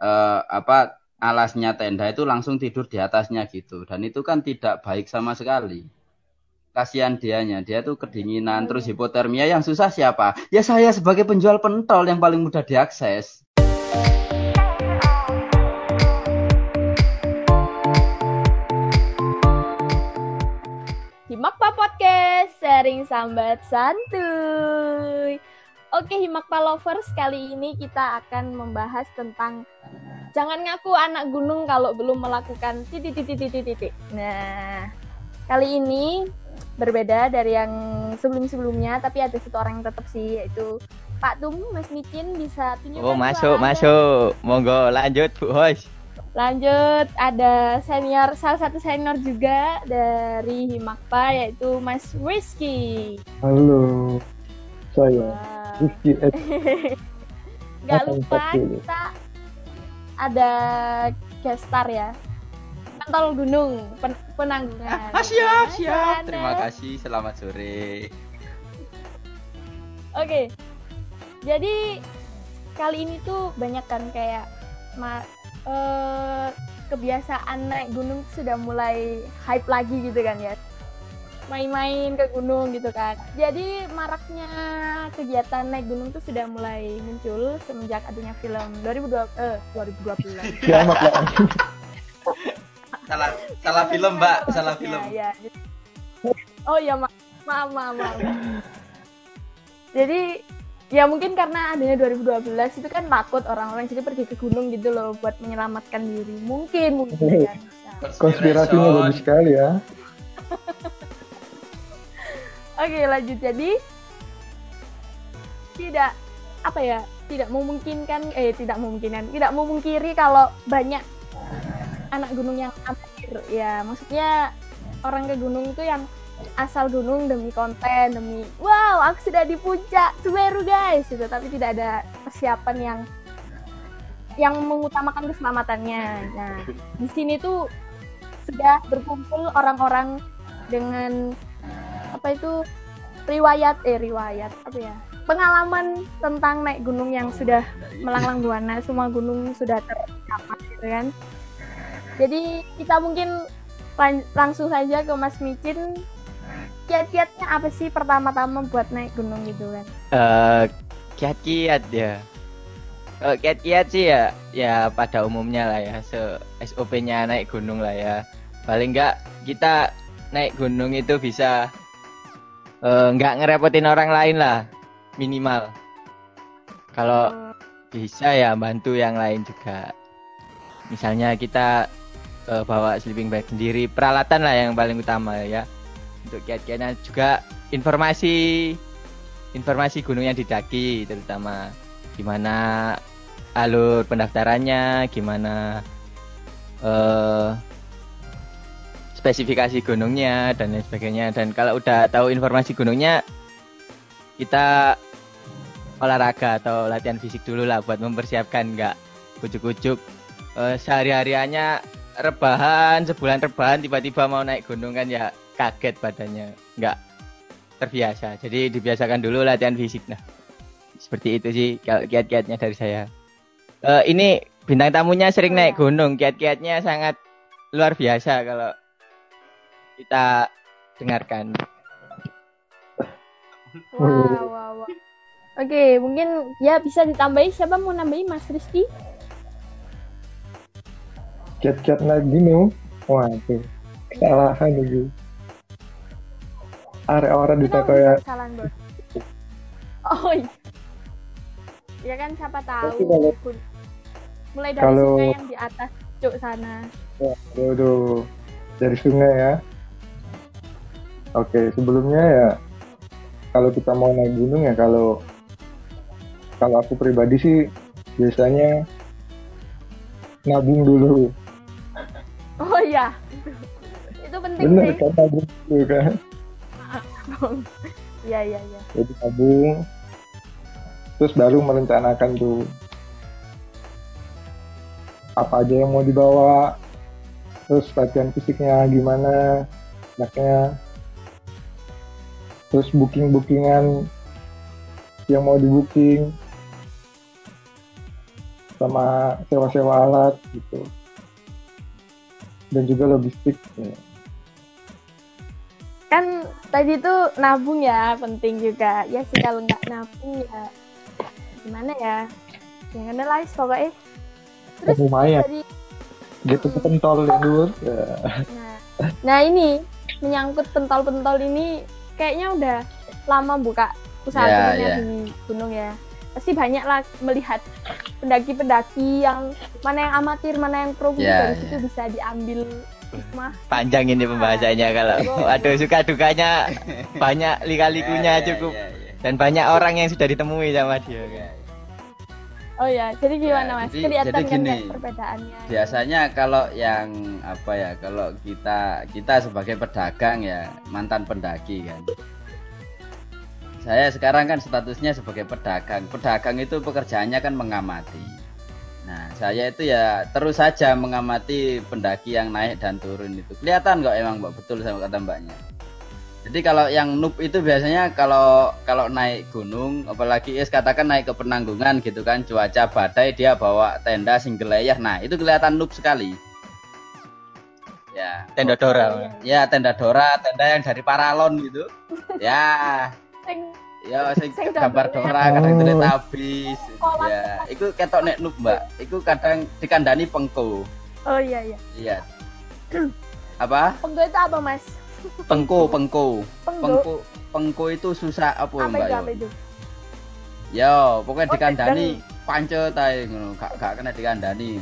uh, apa alasnya tenda itu langsung tidur di atasnya gitu. Dan itu kan tidak baik sama sekali. Kasihan dianya. Dia tuh kedinginan terus hipotermia. Yang susah siapa? Ya saya sebagai penjual pentol yang paling mudah diakses. Himakpa Podcast, sharing sambat santuy. Oke Himakpa Lovers, kali ini kita akan membahas tentang jangan ngaku anak gunung kalau belum melakukan titik titik titik titik. Nah, kali ini berbeda dari yang sebelum-sebelumnya, tapi ada satu orang yang tetap sih yaitu Pak Tum, Mas Micin bisa tunjukkan. Oh masuk masuk, monggo lanjut Bu Hois. Lanjut ada senior salah satu senior juga dari Himakpa yaitu Mas Rizky. Halo, saya Wow. Rizky. Gak lupa kita ada guest star ya. Pentol Gunung pen penanggungan. Ah, siap, siap. Terima kasih. Selamat sore. Oke. Jadi kali ini tuh banyak kan kayak ma eh, kebiasaan naik gunung sudah mulai hype lagi gitu kan ya. Main-main ke gunung gitu kan. Jadi maraknya kegiatan naik gunung tuh sudah mulai muncul semenjak adanya film 2020 eh 2020. Kiamat lah. Salah salah film, Mbak. Salah Maksudnya, film. ya. Oh ya ma maaf maaf maaf. Jadi ya mungkin karena adanya 2012 itu kan takut orang-orang jadi pergi ke gunung gitu loh buat menyelamatkan diri. Mungkin mungkin kan. Konspirasinya bagus sekali ya. Oke lanjut. Jadi tidak apa ya tidak memungkinkan eh tidak memungkinkan tidak memungkiri kalau banyak anak gunung yang amatir ya maksudnya orang ke gunung itu yang asal gunung demi konten demi wow aku sudah di puncak Semeru guys gitu. Tapi tidak ada persiapan yang yang mengutamakan keselamatannya. Nah di sini tuh sudah berkumpul orang-orang dengan apa itu? Riwayat eh riwayat apa ya? Pengalaman tentang naik gunung yang sudah melanglang buana semua gunung sudah tercapai gitu kan. Jadi kita mungkin lan- langsung saja ke Mas Micin. Kiat-kiatnya apa sih pertama-tama buat naik gunung gitu kan? Eh, kiat-kiat ya. Eh, kiat-kiat sih ya, ya pada umumnya lah ya, se SOP-nya naik gunung lah ya. Paling enggak kita naik gunung itu bisa eh, nggak ngerepotin orang lain lah, minimal. Kalau bisa ya bantu yang lain juga. Misalnya kita eh, bawa sleeping bag sendiri, peralatan lah yang paling utama ya. Untuk kiat-kiatnya juga informasi informasi gunung yang didaki terutama gimana alur pendaftarannya, gimana eh spesifikasi gunungnya dan lain sebagainya. Dan kalau udah tahu informasi gunungnya, kita olahraga atau latihan fisik dulu lah buat mempersiapkan nggak kucuk-kucuk eh, sehari-hariannya rebahan sebulan rebahan tiba-tiba mau naik gunung kan ya kaget badannya nggak terbiasa. Jadi dibiasakan dulu latihan fisik. Nah seperti itu sih kalau kiat-kiatnya dari saya. Eh, ini bintang tamunya sering naik gunung. Kiat-kiatnya sangat luar biasa kalau kita dengarkan wow wow, wow. oke mungkin ya bisa ditambahi siapa mau nambahin Mas Rizky Cat-cat naik gunung. Waduh, kesalahan itu. Area orang di toko ya. kesalahan bos oh iya ya kan siapa tahu mulai dari kalau- sungai yang di atas cuk sana Waduh, dari sungai ya. Oke, sebelumnya ya kalau kita mau naik gunung ya kalau kalau aku pribadi sih biasanya nabung dulu. oh iya itu penting Bener sih kan nabung dulu kan. iya iya iya Jadi nabung terus baru merencanakan tuh apa aja yang mau dibawa terus latihan fisiknya gimana enaknya terus booking bookingan yang mau di booking sama sewa-sewa alat gitu. Dan juga logistik ya. kan tadi tuh nabung ya penting juga. Ya sih kalau nggak nabung ya gimana ya? Jangan lah pokoknya. Terus lumayan dari gitu pentol yang dulu ya. nah, nah ini menyangkut pentol-pentol ini kayaknya udah lama buka usaha kuliner ya. di gunung ya pasti banyak lah melihat pendaki-pendaki yang mana yang amatir mana yang pro mungkin Ya, dari ya. situ bisa diambil hikmah Panjang ini pembahasannya kalau waduh suka dukanya banyak lika-likunya Ya, ya, cukup ya, ya. dan banyak orang yang sudah ditemui sama dia. Ya, ya. Oh ya jadi gimana Ya, mas? jadi- kelihatan jadi kan gini. perbedaannya. Biasanya kalau yang apa ya kalau kita kita sebagai pedagang ya mantan pendaki kan. Saya sekarang kan statusnya sebagai pedagang. Pedagang itu pekerjaannya kan mengamati. Nah saya itu ya terus saja mengamati pendaki yang naik dan turun itu. Kelihatan kok emang mbak betul sama kata mbaknya jadi kalau yang noob itu biasanya kalau kalau naik gunung apalagi es katakan naik ke penanggungan gitu kan cuaca badai dia bawa tenda single layer nah itu kelihatan noob sekali. Ya Tenda Dora. ya tenda Dora tenda yang dari paralon gitu. Ya. Ya sing Sing gambar Dora kadang itu Oh. habis. Kolak. ya itu ketok nek noob mbak. Itu kadang dikandani pengko. Oh iya iya. Iya. Apa? Penggo itu apa mas pengko pengko pengko pengko itu susah apa apa mbak itu yo? apa itu Yo, pokoknya Oh, dikandani pancet ae ngono, gak gak kena dikandani.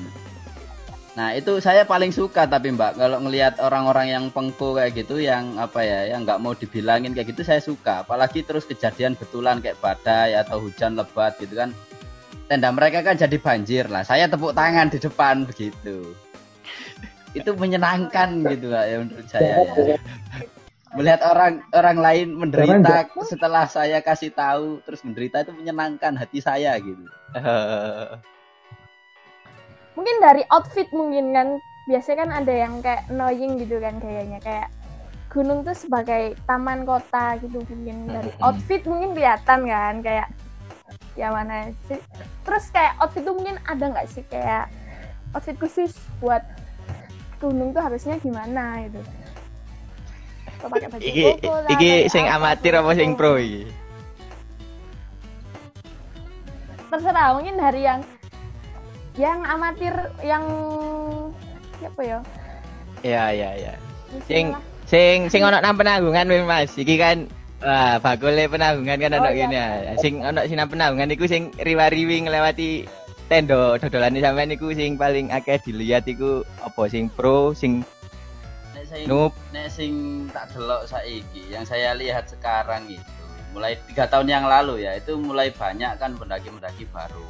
Nah, itu saya paling suka tapi Mbak kalau ngelihat orang-orang yang pengko kayak gitu yang apa ya, yang nggak mau dibilangin kayak gitu saya suka. Apalagi terus kejadian betulan kayak badai atau hujan lebat gitu kan. Tenda mereka kan jadi banjir lah. Saya tepuk tangan di depan begitu. Itu menyenangkan gitu Mbak ya menurut saya ya. Melihat orang orang lain menderita setelah saya kasih tahu terus menderita itu menyenangkan hati saya gitu. mungkin dari outfit mungkin kan biasanya kan ada yang kayak annoying gitu kan kayaknya kayak gunung tuh sebagai taman kota gitu mungkin dari outfit mungkin kelihatan kan kayak ya mana sih terus kayak outfit tuh mungkin ada nggak sih kayak outfit khusus buat gunung tuh harusnya gimana gitu pakai baju Iki koko lah, iki sing apa, amatir apa pakai sing pro iki? terserah mungkin dari yang yang amatir yang siapa ya Iya iya iya. Mungkin Sing sing sing ono nang penanggungan wis Mas. Iki kan wah bakule penanggungan kan ono Oh, iya. ya. Sing ono sing nang penanggungan iku sing riwa-riwi nglewati tendo dodolane sampean iku sing paling akeh dilihat iku apa sing pro sing Nek sing, noob nek sing tak delok saiki, yang saya lihat sekarang itu mulai tiga tahun yang lalu ya itu mulai banyak kan pendaki-pendaki baru.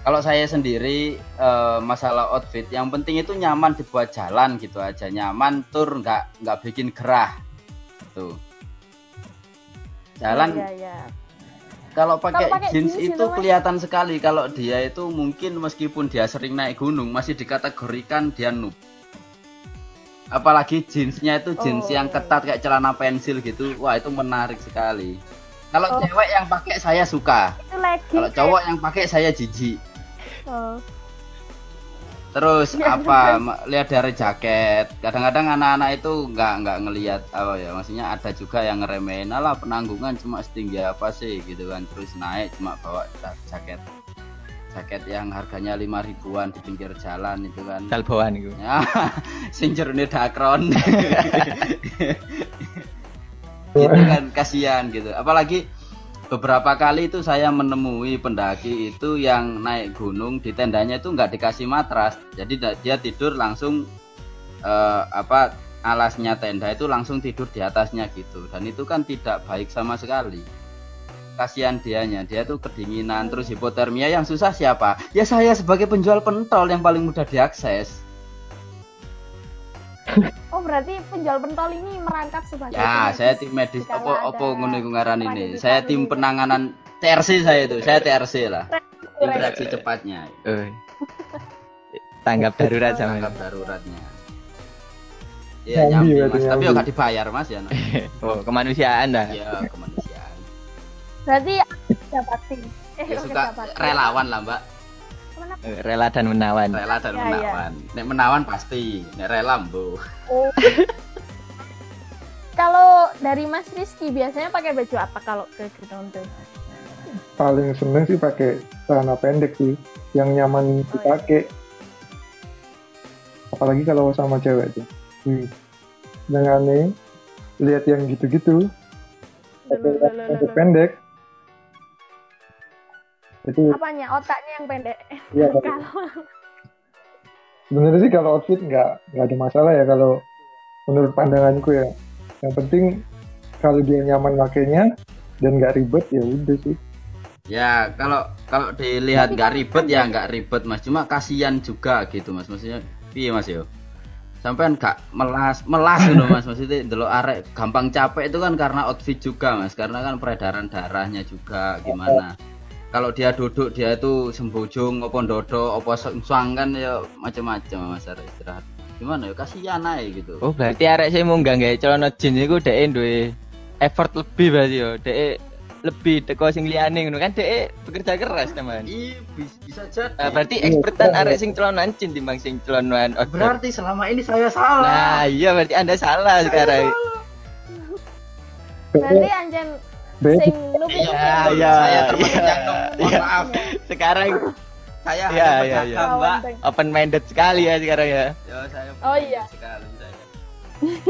Kalau saya sendiri eh, masalah outfit, yang penting itu nyaman dibuat jalan gitu aja, nyaman tur nggak nggak bikin gerah, tuh. Jalan Iya, iya. pakai Kalau pakai jeans, jeans itu kelihatan sekali kalau dia itu mungkin meskipun dia sering naik gunung masih dikategorikan dia noob. Apalagi jeansnya itu jeans Oh, yang ketat kayak celana pensil gitu, wah itu menarik sekali. Kalau Oh. cewek yang pakai saya suka, kalau cowok yang pakai saya jijik. Oh. Terus Iya, apa? Lihat dari jaket. Kadang-kadang anak-anak itu nggak nggak ngelihat apa ya, maksudnya ada juga yang ngeremehin lah penanggungan cuma setinggi apa sih gitu kan. Terus naik cuma bawa ja- jaket jaket yang harganya lima ribuan di pinggir jalan itu kan. dalboan iku. Ya, sing jerone dakron. gitu kan kasihan gitu. Apalagi beberapa kali itu saya menemui pendaki itu yang naik gunung di tendanya itu nggak dikasih matras. Jadi dia tidur langsung eh, apa alasnya tenda itu langsung tidur di atasnya gitu. Dan itu kan tidak baik sama sekali. Kasihan dianya, dia tuh kedinginan terus hipotermia yang susah siapa? Ya saya sebagai penjual pentol yang paling mudah diakses. Oh berarti penjual pentol ini merangkap sebagai Ya, saya tim medis ada apa ngono iku ngaran ini. Saya tim penanganan TRC saya itu. Saya TRC lah. Tim reaksi cepatnya. Oh. Tanggap darurat sama Tanggap daruratnya. Iya, Nyambi nyambi berarti, Mas. Tapi nyambi. yo gak dibayar Mas ya. no. Oh, kemanusiaan dah. Iya, kemanusiaan. Berarti Jabati. Eh, Ya suka relawan lah, Mbak. Kenapa? Eh, Rela dan menawan. Rela dan Ya, ya. menawan. Nek menawan pasti, nek rela bu. Oh. kalau dari Mas Rizky biasanya pakai baju apa kalau ke gunung tuh? paling seneng sih pakai celana pendek sih yang nyaman dipakai apalagi kalau sama cewek tuh Wih, jangan nih lihat yang gitu-gitu pakai pendek itu Apanya? Otaknya yang pendek. ya Kalau sebenarnya sih kalau outfit nggak nggak ada masalah ya kalau menurut pandanganku ya yang penting kalau dia nyaman makainya dan nggak ribet ya udah sih Ya kalau kalau dilihat nggak ribet ya nggak ribet mas. Cuma kasihan juga gitu mas. Maksudnya, iya mas yo. Sampai nggak melas melas gitu mas. Maksudnya dulu arek gampang capek itu kan karena outfit juga mas. Karena kan peredaran darahnya juga gimana. Kalau dia duduk dia itu sembojong, opo dodo, opo suang kan ya macam-macam mas arek istirahat. Gimana ya kasihan aja gitu. Oh, berarti arek sing munggah gawe celana jeans iku dhek duwe effort lebih berarti yo. Dhek lebih teko sing liyane ngono kan dhek bekerja keras teman. Iya bis- bisa jadi. Ah, berarti ekspertan arek sing celonan jeans timbang sing celonan outdoor. Berarti selama ini saya salah. Nah, iya berarti Anda salah sekarang. nanti anjen Beda. Sing Iya, numpuk. iya. saya termasuk yang mohon Iya. maaf. Sekarang Saya hanya iya, pedagang, iya. Mbak. Open minded sekali ya sekarang ya. Ya, saya Oh, iya. sekali saya.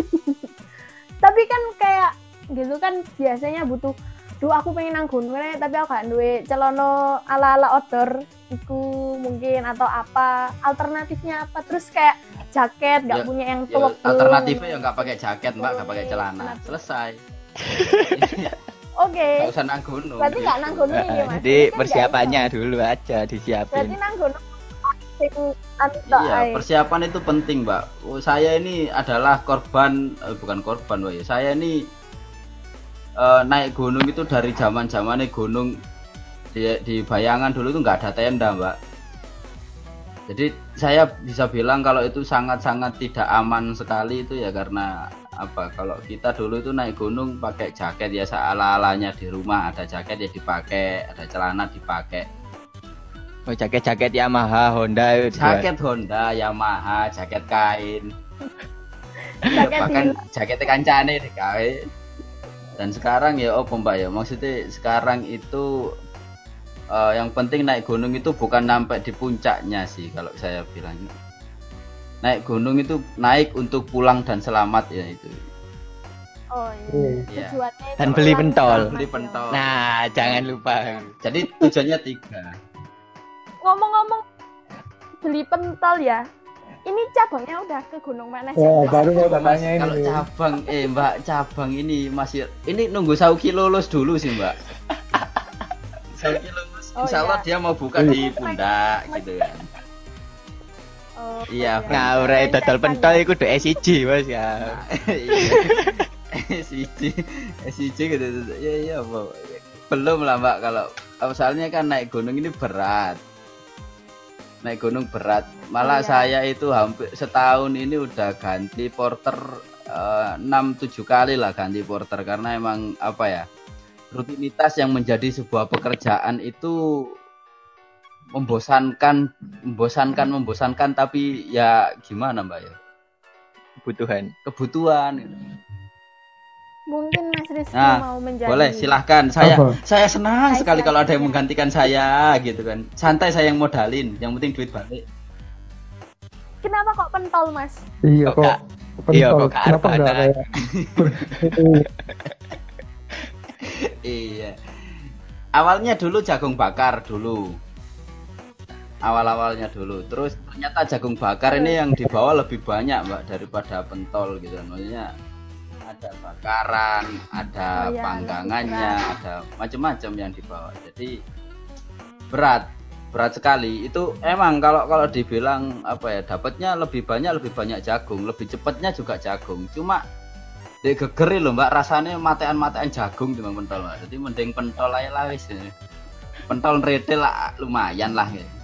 Tapi kan kayak gitu kan biasanya butuh duh aku pengen nang gunung rek, tapi aku gak duwe celana ala-ala outdoor iku mungkin atau apa alternatifnya apa terus kayak jaket gak Ya, punya yang Ya, tuwek alternatifnya ya nggak pakai jaket mbak, nggak pakai celana. Selesai. oke Nggak usah nang gunung. berarti gak nang gunung ini Nah, mas Jadi kan persiapannya gak dulu aja berarti disiapin. nang gunung sing anu Iya, persiapan itu penting, Mbak. Oh, saya ini adalah korban, eh, bukan korban, Mbak. ya. Saya ini eh, naik gunung itu dari zaman zamannya gunung di, di bayangan dulu itu nggak ada tenda, Mbak. Jadi saya bisa bilang kalau itu sangat-sangat tidak aman sekali itu ya karena apa? Kalau kita dulu itu naik gunung pakai jaket ya ala-alanya di rumah ada jaket ya dipakai, ada celana dipakai. Oh, jaket-jaket Yamaha, Honda itu. jaket Honda, Yamaha, jaket kain, ya, Jaket bahkan di- jaket kancane digawe. Dan sekarang ya oh mbak ya, maksudnya sekarang itu eh, yang penting naik gunung itu bukan sampai di puncaknya sih kalau saya bilang. Naik gunung itu naik untuk pulang dan selamat ya itu. oh iya Iya. tujuannya itu Dan beli pentol. Beli ya. pentol. Nah, jangan lupa. Jadi tujuannya tiga. ngomong-ngomong beli pentol ya ini cabangnya udah ke gunung mana sih Wah, baru mau tanya ini kalau cabang eh mbak cabang ini masih ini nunggu Sauki lulus dulu sih mbak Sauki lulus Oh, insya Allah iya. dia mau buka di pundak gitu kan Oh, Iya. Ngawur ae dodol pentol iku do SIG, Mas ya. SIJ SIJ gitu ya iya mbak belum lah mbak kalau soalnya kan naik gunung ini berat naik gunung berat malah Oh, iya. saya itu hampir setahun ini udah ganti porter eh, enam tujuh kali lah ganti porter karena emang apa ya rutinitas yang menjadi sebuah pekerjaan itu membosankan membosankan membosankan tapi ya gimana mbak ya Kebutuhan. kebutuhan gitu. mungkin Mas Rizky Nah, mau menjadi Boleh, silahkan. Saya Apa? saya senang Hai, sekali kalau ada yang menggantikan saya gitu kan. Santai saya yang modalin, yang penting duit balik. kenapa kok pentol Mas Iya Kok kok. pentol. iya, kok Kenapa enggak kayak iya. Awalnya dulu jagung bakar dulu. Awal-awalnya dulu. Terus ternyata jagung bakar ini yang dibawa lebih banyak, Mbak, daripada pentol gitu. Maksudnya ada bakaran, ada Oh, iya, panggangannya, ada macam-macam yang dibawa. Jadi berat, berat sekali. Itu emang kalau kalau dibilang apa ya, dapatnya lebih banyak lebih banyak jagung, lebih cepatnya juga jagung. Cuma di gegeri loh mbak rasanya matean-matean jagung di pentol mbak. Jadi mending pentol aja lah wis. Pentol retail lah lumayan lah gitu.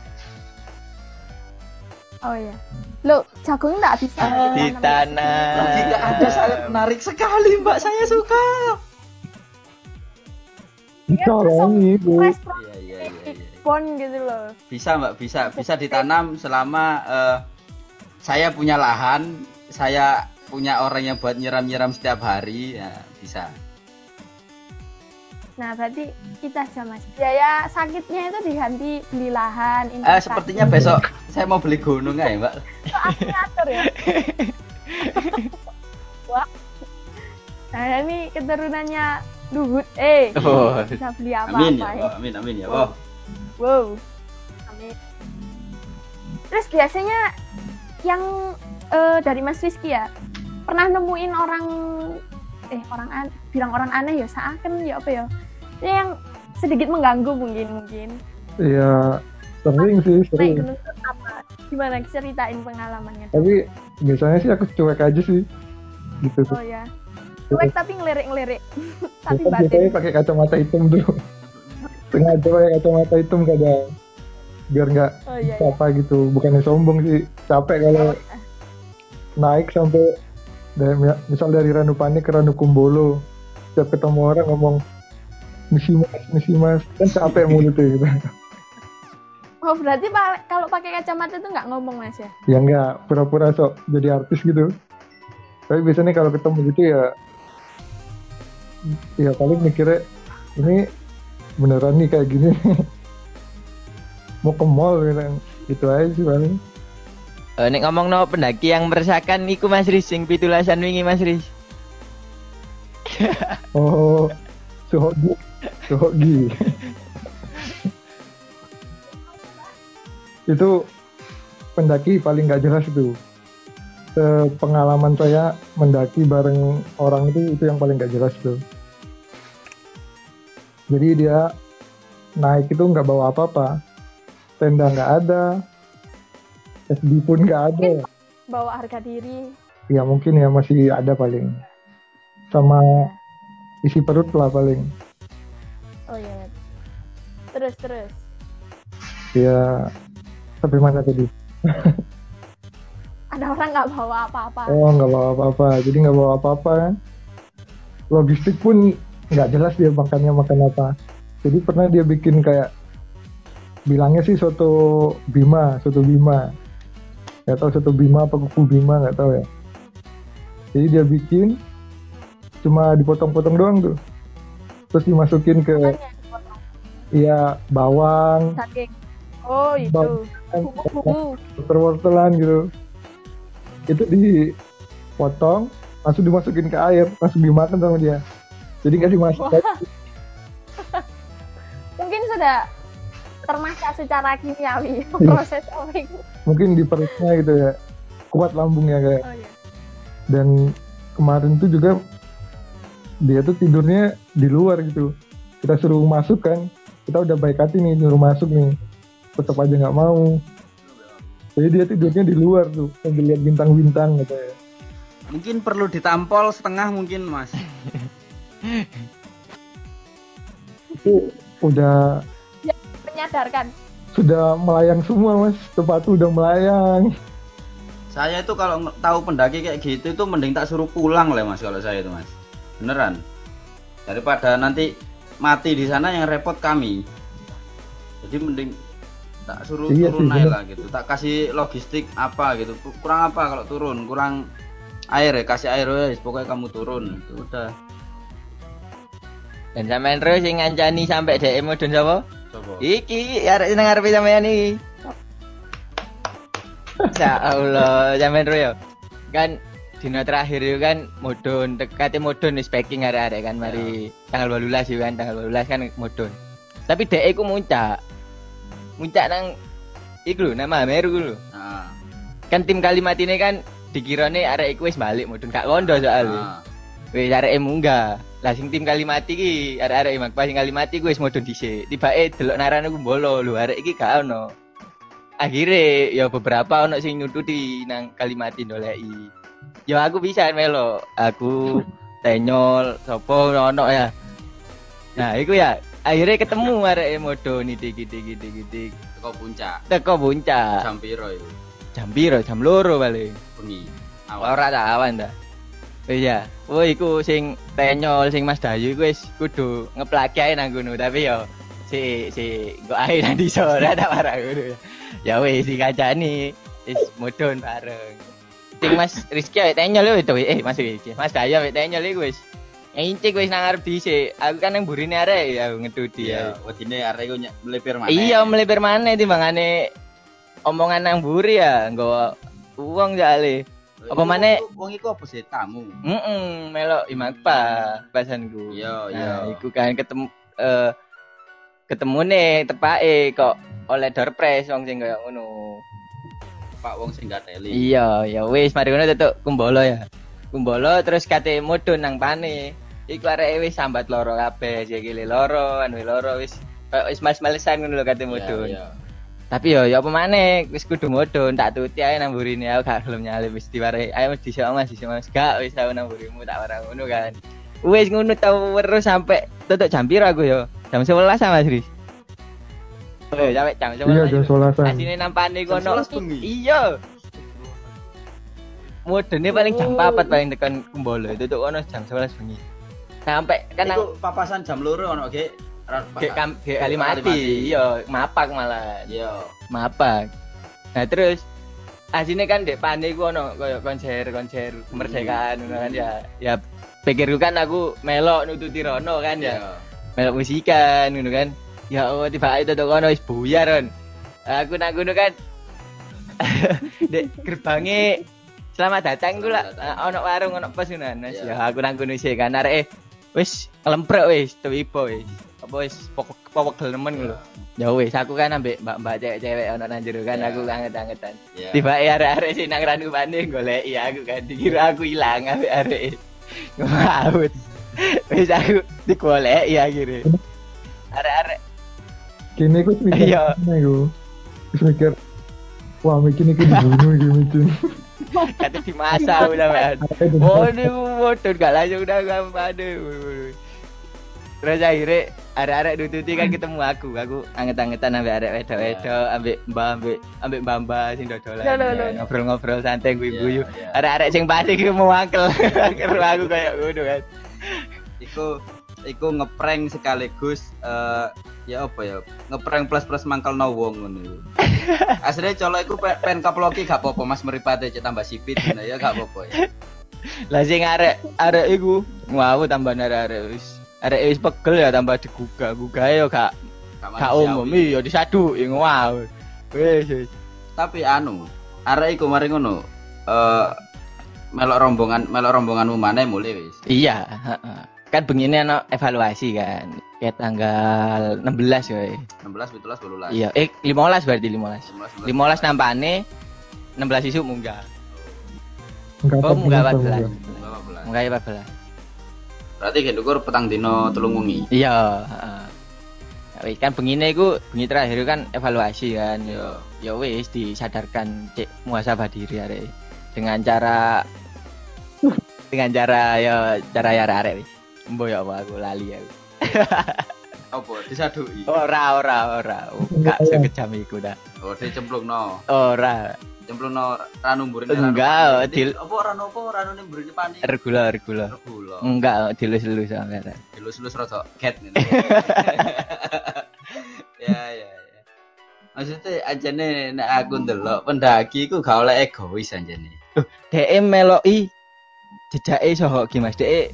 Oh iya lo jagung nggak bisa Ah, Di ditanam tanah. Lagi nggak ada sangat menarik sekali mbak saya suka. Iya, Tolong ibu. Iya iya iya. iya. kebun gitu loh. Bisa mbak, bisa, bisa ditanam selama eh, saya punya lahan, saya punya orang yang buat nyiram-nyiram setiap hari, ya bisa. Nah, berarti kita aja mas. Biaya sakitnya itu diganti beli lahan. Eh, sepertinya besok saya mau beli gunung ya mbak. Atur ya. Wah. Nah, ini keturunannya Luhut. Eh, Oh. bisa beli apa-apa Amin ya, ya. oh, amin, amin ya. Oh, Wow. Amin. Terus biasanya yang eh, dari Mas Rizky ya, pernah nemuin orang eh orang an bilang orang aneh ya seakan ya apa ya? Ya, yang sedikit mengganggu mungkin mungkin. ya sering sih Naik sering gunung apa? Gimana ceritain pengalamannya? tapi biasanya sih aku cuek aja sih gitu Oh ya. Cuek tapi ngelirik-ngelirik. tapi Bukan biasanya batin. pakai kacamata hitam tuh sengaja pakai kacamata hitam kadang biar nggak Oh iya. iya. apa gitu bukannya sombong sih capek kalau naik sampai dari, misal dari Ranupane ke Ranukumbolo setiap ketemu orang ngomong misi mas misi mas. Kan capek mulutnya gitu. Oh berarti kalau pakai kacamata itu nggak ngomong mas ya? ya nggak. Pura-pura sok jadi artis gitu. Tapi biasanya kalau ketemu gitu ya ya paling mikirnya ini beneran nih kayak gini. Mau ke mall gitu, gitu aja sih paling. Eh, nek ngomong no pendaki yang meresahkan iku Mas Riz sing pitulasan wingi Mas Riz. oh suhogi suhogi itu pendaki paling nggak jelas itu. Pengalaman saya mendaki bareng orang itu itu yang paling nggak jelas tuh. Jadi dia naik itu nggak bawa apa-apa. Tenda nggak ada. SB pun nggak ada. Bawa harga diri. ya mungkin ya masih ada paling. Sama isi perut lah paling Oh iya. Terus terus. ya sampai mana tadi? Ada orang nggak bawa apa-apa. oh nggak bawa apa-apa. Jadi nggak bawa apa-apa kan? Logistik pun nggak jelas dia makannya makan apa. Jadi pernah dia bikin kayak bilangnya sih soto bima soto bima. Nggak tahu soto bima apa kuku bima nggak tahu ya. Jadi dia bikin cuma dipotong-potong doang tuh terus dimasukin ke ya bawang daging. Oh itu. Wortel-wortelan gitu itu dipotong langsung dimasukin ke air langsung dimakan sama dia jadi nggak dimasak. Mungkin sudah termasak secara kimiawi proses itu. mungkin di perutnya gitu ya kuat lambungnya kayak Oh iya. dan kemarin tuh juga dia tuh tidurnya di luar gitu kita suruh masuk kan kita udah baik hati nih nyuruh masuk nih tetap aja nggak mau jadi dia tidurnya di luar tuh sambil lihat bintang-bintang gitu ya mungkin perlu ditampol setengah mungkin mas. itu udah Menyadarkan. sudah melayang semua mas sepatu udah melayang Saya itu kalau tahu pendaki kayak gitu itu mending tak suruh pulang lah mas kalau saya itu mas. Beneran. Daripada nanti mati di sana yang repot kami. Jadi mending tak suruh Iya turun aja bener. lah gitu. Tak kasih logistik apa gitu. Kurang apa kalau turun? Kurang air ya, kasih air wes. Pokoknya kamu turun. Itu udah. Dan sampean terus sing ngancani sampai mudun sapa? Coba. Iki arek nang ngarepe sampean iki. Ya Allah, sampean terus ya. Kan dina terakhir itu kan mudun, dekate mudun wis packing arek-arek kan mari tanggal 18 itu kan, tanggal 18 kan mudun. Tapi dhek iku muncak. Muncak nang iku lho, nama Meru lho. Nah, Kan tim kalimat ini kan dikirane arek iku wis balik mudun gak kondo nah. soalnya. Wis arek munggah. Lah sing tim Kalimati iki arek-arek mak pas sing Kalimati ku wis modon dhisik. Tibake delok narane ku mbolo lho arek iki gak ono. Akhire ya beberapa ono sing nyututi nang Kalimati ndoleki. Ya aku bisa melo. Aku tenyol sapa ono ya. Nah, iku ya akhirnya ketemu arek modon iki iki iki iki. Teko puncak. Teko puncak. Jam piro itu? Jam piro? Jam loro paling. Bengi. Ora tak awan ta. Iya, oh iku sing tenyol sing Mas Dayu iku wis kudu ngeplaki nang gunung tapi yo si si kok ae nanti sore tak barang ngono. Ya wis dikajani wis mudun bareng. Sing Mas Rizky awake tenyol itu eh Mas Rizky. Mas Daya awake tenyol iku wis. Encik wis nang arep dhisik. Aku kan nang burine arek ya ngedudi Iya, ya. wedine arek iku melipir mana? Iya melipir maneh timbangane omongan nang buri ya nggawa uang jale. apa maneh- Wong iku apa sih tamu? Heeh, melok imakpa bahasanku. Iya, iya. Nah, iku kan ketemu eh ketemu nih tepake kok oleh door prize wong sing kaya ngono. Pak wong sing gak teli. Iya, ya wis mari ngono tetuk kumbolo ya. Kumbolo terus kate mudun nang pane. Iku arek wis sambat loro kabeh, sikile loro, anu loro wis wis males-malesan ngono lho kate. Iya, iya. Tapi yo ya apa maneh wis kudu mudun tak tuti ae nang burine aku gak gelem nyalip wis diwarai ayo Mas dhisik Mas dhisik Mas gak wis aku nang burimu tak warang ngono kan. Wis ngono tau terus sampai tutuk jam piro aku yo? Jam 11 sama Mas Riz. Oh, sampai jam 11. Iya jam solasan. Asine nampane kono. 11? Iya. Mudune paling jam 4 paling tekan Kumbolo itu tuh kono jam 11 bengi. Sampai kan Iku papasan jam loro ono ge. Gek kam gek Kalimati, iya, mapak malah. Iya. mapak. Nah terus asine kan dek pane ku ono koyo konser-konser kemerdekaan ngono kan ya. Ya pikirku kan aku melok nututi rono kan ya. Iya. Melok musikan ngono kan. Ya Allah tiba itu tuh kono wis buyar kon. Aku nang ngono kan dek gerbange selamat datang ku lah Selamat datang. ono warung ono pos ngono. Nah, Iya. Ya aku nang ngono sih kan arek wis kelemprek wis tuwipo wis. Apa wis pokok pokok nemen ngono. Ya wis aku kan ambek mbak-mbak cewek-cewek ono nang jero kan Iya. aku anget-angetan. Iya. Tiba arek-arek sing nang ranu pane goleki aku kan dikira aku ilang ambek arek. Ngawut. Wis aku digoleki akhirnya. Arek-arek Kini aku mikir Iya. Aku mikir Wah mikir ini dibunuh iki micin kata di masa udah man. Oh ini motor gak langsung udah gampang Terus akhirnya arek-arek nututi kan ketemu aku, aku anget-angetan ambek arek wedok-wedok, ambek mbak ambek ambek mbak-mbak sing dodolan. Loh, loh, ya, loh. Ngobrol-ngobrol santai guyu-guyu. Iya, iya. Arek-arek sing panik iku mau angkel. Aku kayak ngono kan. Iku iku ngeprank sekaligus eh ya apa ya ngeprank plus plus mangkel no wong ngono iku. Asline colok iku pe- pen kaploki gak apa-apa Mas meripate cek tambah sipit ngono ya gak apa-apa ya. Lah sing arek arek iku mau tambah arek-arek wis arek wis pegel ya tambah digugah. Gugah yo gak Gak umum iya disadu wow. Wis wis. Tapi anu, arek iku mari ngono eh melok rombongan melok rombonganmu maneh mulai wis. Iya, heeh. Kan begini ana evaluasi kan. Kayak tanggal 16 ya. 16 17 18. Iya, eh 15 berarti 15. 15 15 nampane 16 isu munggah. Enggak Oh, munggah apa-apa, 14. munggah. Munggah 14. Berarti kan dukur petang dino telung wengi. Iya, heeh. Ya wis kan begini iku bengi terakhir kan evaluasi kan. Iya. Ya wis disadarkan cek muhasabah diri arek dengan cara dengan cara ya cara ya arek wis. Mbok ya apa aku lali aku. Apa disadui? Ora ora ora. Enggak sekejam iku dah. Oh, dicemplungno. Ora. Cemplungno ranu mburine Enggak, Dil dil- apa ranu apa ranu mburine pani? Regula regula. Regula. Enggak, dilus-lus sampe. Dilus-lus rada cat ngene. Ya ya ya. Maksudnya anjane nek aku ndelok pendaki iku gak oleh egois anjane. Dek meloki jejake Sohoki Mas. Dek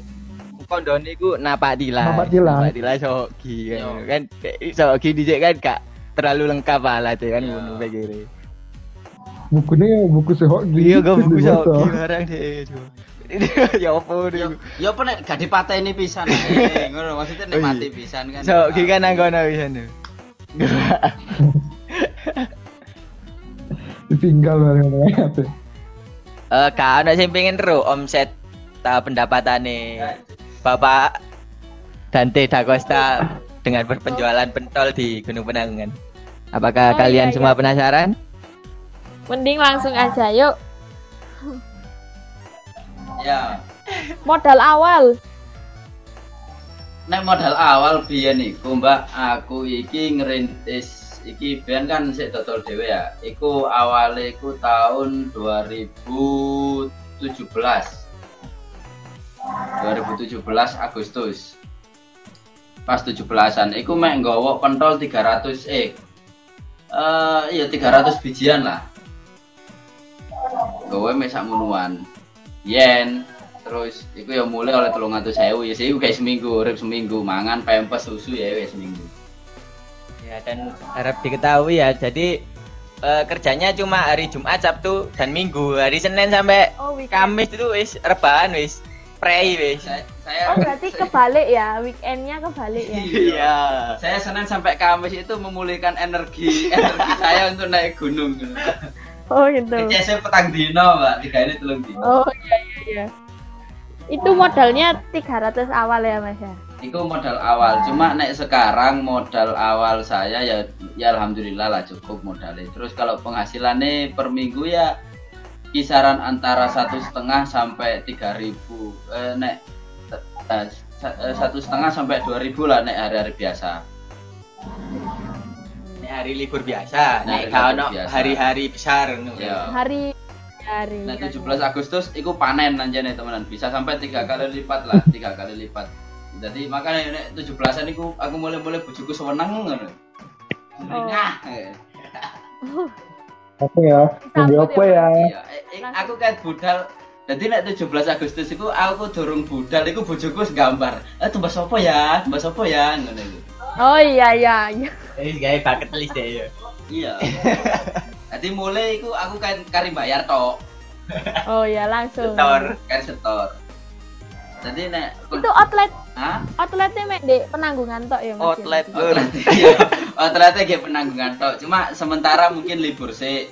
kondone iku napatila. Napatila. Napatila Sohoki kan. Yo. Kan dek Sohoki dhisik kan gak terlalu lengkap alat kan Yo. ngono pikire. Bukunya ya buku sehok Iya gak buku foto. barang dek. Ya opo Ya, niku. ya apa nek gak dipateni pisan ae. Ngono maksudnya nek iya. mati pisan kan. Sohoki kan nang kono pisan. Ditinggal bareng-bareng Eh kan ana sing pengen ro omset ta pendapatane Bapak Dante Da Costa dengan berpenjualan pentol di Gunung Penanggungan. Apakah Oh, kalian iya, semua iya. penasaran? Mending langsung aja yuk. Ya. Modal awal. Nek modal awal biyen iku Mbak, aku iki ngerintis iki biyen kan sik dodol dhewe ya. Iku awale iku tahun 2017. 2017 Agustus. pas 17-an iku mek nggawa pentol 300 eh eh iya 300 bijian lah gawe mek sak munuan yen terus iku ya mulai oleh telung atus sewu ya sih kayak seminggu urip seminggu mangan pempes susu ya ya seminggu Ya dan harap diketahui ya. Jadi eh, kerjanya cuma hari Jumat, Sabtu dan Minggu. Hari Senin sampai Oh. Kamis itu wis rebahan wis. Prei wis. saya, saya Oh, berarti kebalik ya. Weekendnya kebalik ya. Iya. saya Senin sampai Kamis itu memulihkan energi energi saya untuk naik gunung Oh, gitu. Kecesnya petang dino mbak tiga ini telung dino Oh, iya iya iya. Itu modalnya 300 awal ya, Mas ya. itu modal awal cuma naik sekarang modal awal saya ya ya alhamdulillah lah cukup modalnya terus kalau penghasilannya per minggu ya kisaran antara satu setengah sampai tiga ribu eh, naik eh, eh, satu setengah sampai dua ribu lah naik hari-hari biasa Ini hari libur biasa. Nek hari kalau libur no biasa. hari-hari besar. Ya. Hari hari. Nah 17 Agustus itu panen aja nih teman bisa sampai tiga kali lipat lah tiga kali lipat jadi makanya nek 17an itu aku mulai-mulai bujuku sewenang ngono Oh. Nah, eh. Apa ya? Minggu apa ya, ya? Iya, eh, eh, aku kayak budal. Jadi nek 17 Agustus itu aku durung budal iku bojoku wis gambar. Eh tumbas apa ya? Tumbas apa ya? Ngono iku. Oh iya iya iya. Wis gawe bucket list deh ya. Iya. Jadi mulai iku aku kan kari bayar tok, Oh iya langsung. Setor. kari setor. Jadi nek Itu outlet Hah? outletnya mek di penanggungan tok ya Mas. ya? Outlet. Outlet. Iya. Outletnya kayak penanggungan tok. Cuma sementara mungkin libur sih.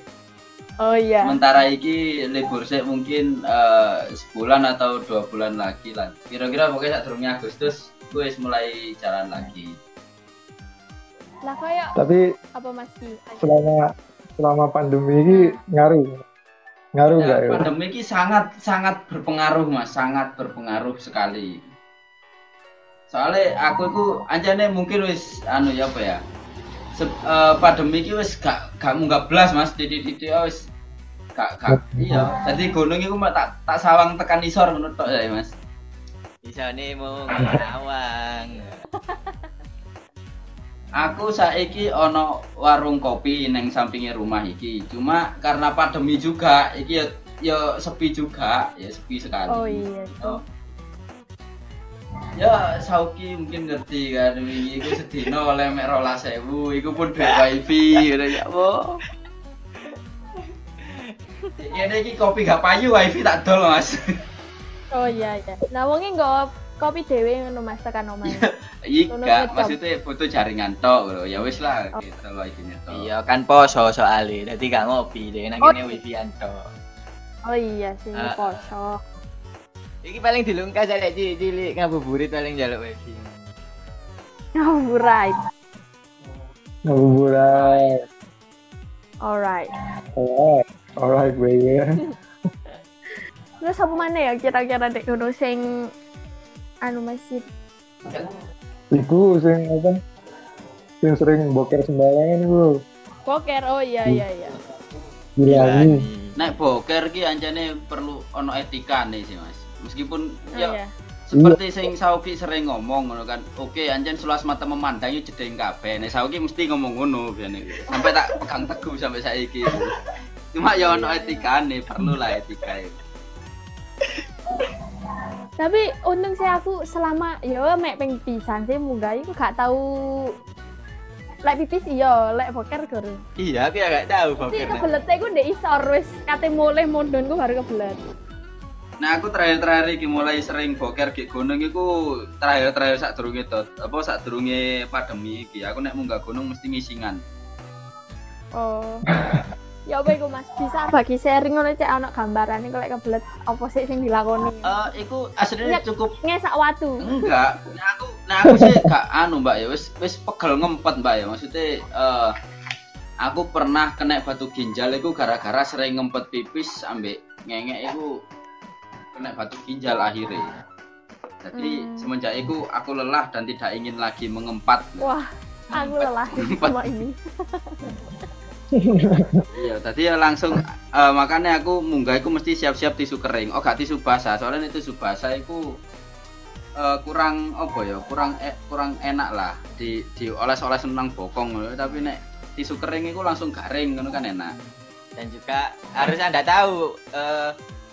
Oh iya. Sementara iki libur sih mungkin eh, sebulan atau dua bulan lagi lah. Kira-kira pokoknya saat durungnya Agustus gue wis mulai jalan lagi. Lah kayak Tapi apa Mas Ki? selama selama pandemi ini ngaruh. Ngaruh Ya, nggak ya? pandemi ini sangat sangat berpengaruh mas, sangat berpengaruh sekali. Soalnya aku itu anjane mungkin wis anu ya apa ya, Se, eh, pandemi ini wis gak gak munggah blas mas, titik-titik wis gak gak iya. Jadi gunung itu mah tak tak sawang tekan isor menurut tok ya mas. Bisa nih mau ngawang. Aku saiki ono warung kopi neng sampingnya rumah iki. Cuma karena pandemi juga, iki ya ya sepi juga, ya sepi sekali. Oh iya. Oh. Ya, Sauki mungkin ngerti kan wingi iku sedina oleh mek 12000, iku pun duwe wifi ngono ya, Bu. Ini iki kopi gak payu, wifi tak dol, Mas. Oh iya iya. Nah wonge nggo kopi dhewe ngono Mas tekan omahe. Iya, ngecop. maksudnya foto jaringan tok lho. Ya wis lah, gitu loh iki tok. Iya kan poso soalnya. Jadi gak ngopi deh. Nang Oh. kene wifi anto. Oh iya sih Ah. poso. Iki paling dilungkas arek cilik ngabuburit paling njaluk wifi. Oh right. Ngabuburit. Alright. Alright, alright baby. Terus apa mana ya kira-kira dek ngono sing anu masih Iku sing apa? Sing sering boker sembarangan iku. poker. Oh iya iya iya. Dilangi. Nek boker ki anjane perlu ono etika nih sih, Mas. Meskipun Oh, ya iya. seperti sing Sauki sering ngomong ngono kan. Oke, anjen seluas mata memandang yo jedeng kabeh. Nek Sauki mesti ngomong ngono biyen. Sampai tak pegang teguh sampai saiki. Cuma ya ono etikane, perlu lah etika itu. Tapi untung sih aku selama ya mek ping pisan sih munggah iku gak tahu lek pipis iya, lek boker guru. Iya, aku ya gak tahu Sih poker. kebelete ku ndek isor wis kate mulih mundun ku baru kebelet. Nah, aku terakhir-terakhir iki mulai sering boker di gunung iku terakhir-terakhir sak durunge tot, apa sak durunge pandemi iki. Aku nek munggah gunung mesti ngisingan. Oh. ya apa iku Mas? Bisa bagi sharing ngono cek ana gambarane kok kebelet apa sih sing dilakoni? Eh, iku aslinya cukup Ngesak watu. enggak. Nah, aku nah aku sih gak anu, Mbak ya. Wis wis pegel ngempet, Mbak ya. Maksudnya eh aku pernah kena batu ginjal iku gara-gara sering ngempet pipis ambek ngengek iku kena batu ginjal akhirnya. Jadi Hmm. semenjak itu aku lelah dan tidak ingin lagi mengempat. Wah, aku lelah sama ini. Iya, tadi ya langsung eh, makanya aku munggah aku mesti siap-siap tisu kering. Oh, gak tisu basah. Soalnya tisu basah itu eh, kurang apa ya kurang eh, kurang enak lah di dioles-oles nang bokong tapi nek tisu kering itu langsung garing ngono kan enak dan juga harus anda tahu eh,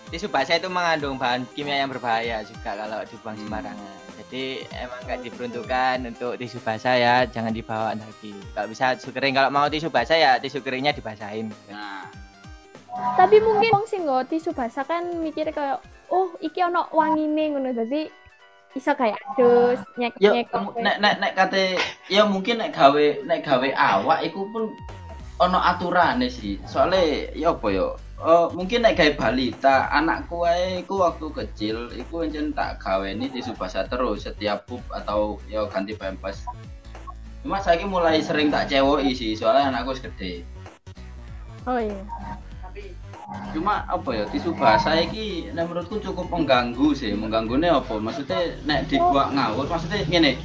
tisu basah itu mengandung bahan kimia yang berbahaya juga kalau dibuang Hmm. sembarangan jadi emang nggak diperuntukkan untuk tisu basah ya jangan dibawa lagi kalau bisa tisu kering kalau mau tisu basah ya tisu keringnya dibasahin nah Tapi mungkin wong sing nggo tisu basah kan mikirnya kayak oh iki ono wangine ngono dadi iso kayak adus nyek nyek nek nek nek kate ya mungkin nek gawe nek gawe awak iku pun ono aturane sih. Soale ya apa ya? Eh, mungkin nek gawe balita, anakku wae iku waktu kecil iku encen tak gaweni tisu basah terus setiap pup atau ya ganti pampers. Cuma saya mulai sering tak cewoki sih, soalnya anakku gede. Oh iya. Cuma apa ya tisu basah iki menurutku cukup mengganggu sih. Mengganggunya apa? Maksudnya nek dibuat ngawur, maksudnya ngene.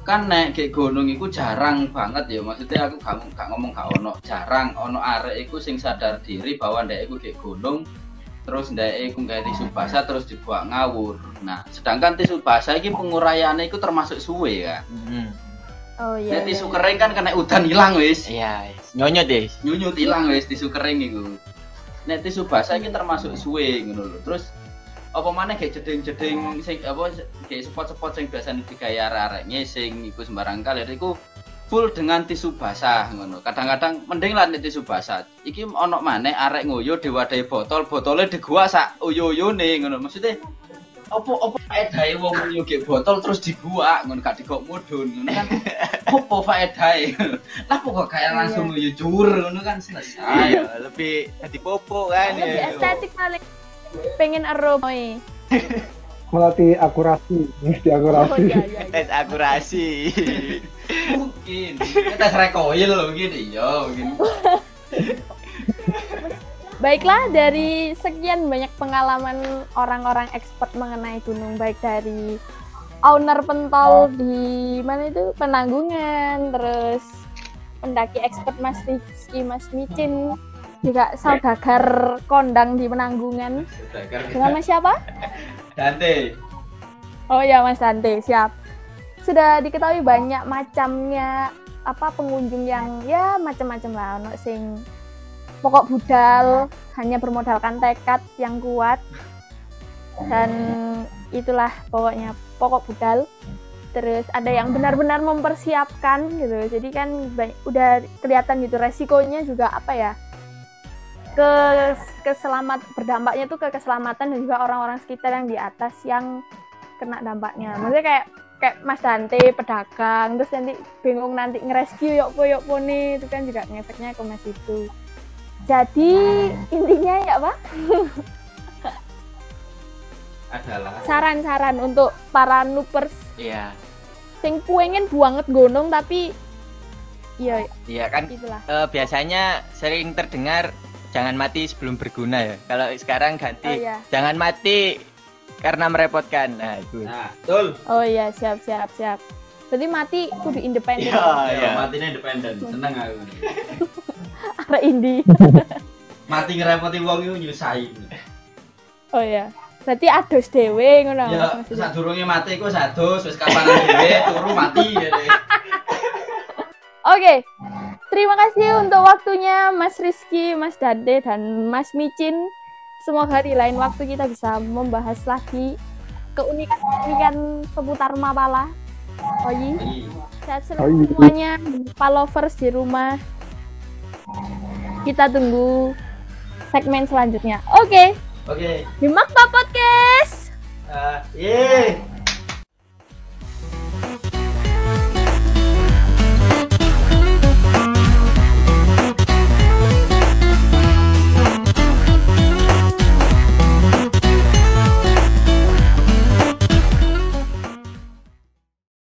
Kan nek kayak gunung iku jarang banget ya. Maksudnya aku gak, gak ngomong gak ono, jarang ono arek iku sing sadar diri bahwa ndek iku kayak gunung terus ndek iku gawe tisu basah terus dibuat ngawur. Nah, sedangkan tisu basah iki penguraiannya iku termasuk suwe kan. Hmm. Oh iya. Nek tisu iya. kering kan kena udan hilang wis. iya nyonyot deh nyunyut hilang wis tisu kering iku. Nek tisu basah iki termasuk suwe ngono lho. Terus apa mana kayak jeding-jeding sing apa kayak spot-spot sing biasa digawe arek-arek ngising iku sembarang kali iku full dengan tisu basah ngono. Kadang-kadang mending lah tisu basah. Iki ono maneh arek ngoyo diwadahi botol, botolnya digua sak uyo-uyone ngono. Maksudnya apa apa faedahe wong ngoyo ge botol terus digua ngono gak digok mudun ngono kan. Apa faedahe? Lah kok kayak langsung ngoyo jur ngono kan selesai. ayo lebih jadi popo kan Lebih ya estetik paling pengen ero. Oh iya. melatih akurasi mesti Oh akurasi iya iya. iya. tes akurasi mungkin kita rekoil loh mungkin iya mungkin Baiklah dari sekian banyak pengalaman orang-orang expert mengenai gunung baik dari owner pentol di mana itu penanggungan terus pendaki expert Mas Rizky Mas Micin juga saudagar kondang di penanggungan. Dengan Mas siapa? Dante. Oh ya Mas Dante siap. Sudah diketahui banyak macamnya apa pengunjung yang ya macam-macam lah ono sing pokok budal hanya bermodalkan tekad yang kuat. Dan itulah pokoknya pokok budal. Terus ada yang benar-benar mempersiapkan gitu. Jadi kan udah kelihatan gitu resikonya juga apa ya ke keselamat berdampaknya tuh ke keselamatan dan juga orang-orang sekitar yang di atas yang kena dampaknya. Maksudnya kayak kayak Mas Dante pedagang terus nanti bingung nanti ngerescue yuk po yuk po nih itu kan juga ngefeknya ke Mas itu. Jadi intinya ya Pak. Adalah. Saran-saran untuk para nupers iya. Sing pengen banget gunung tapi ya iya kan? itulah. Eh, biasanya sering terdengar jangan mati sebelum berguna ya. Kalau sekarang oh ganti iya. jangan mati karena merepotkan. Nah itu. Nah betul. Oh iya siap siap siap. Berarti mati kudu independen. Iya. ya matinya independen. Seneng aku. Arek indi. Mati ngerepoti wong itu nyusahin oh iya. Berarti adus dewe ngono ya durungnya mati ku sadus wis kapan dhewe turu mati ya. Deh. Terima kasih untuk waktunya Mas Rizky, Mas Dante, dan Mas Micin. Semoga di lain waktu kita bisa membahas lagi keunikan-keunikan seputar Mapala. Oyi, sehat selalu Oyi. semuanya, Pak lovers di rumah. Kita tunggu segmen selanjutnya. Oke, oke di Makta Podcast. Ah, yeay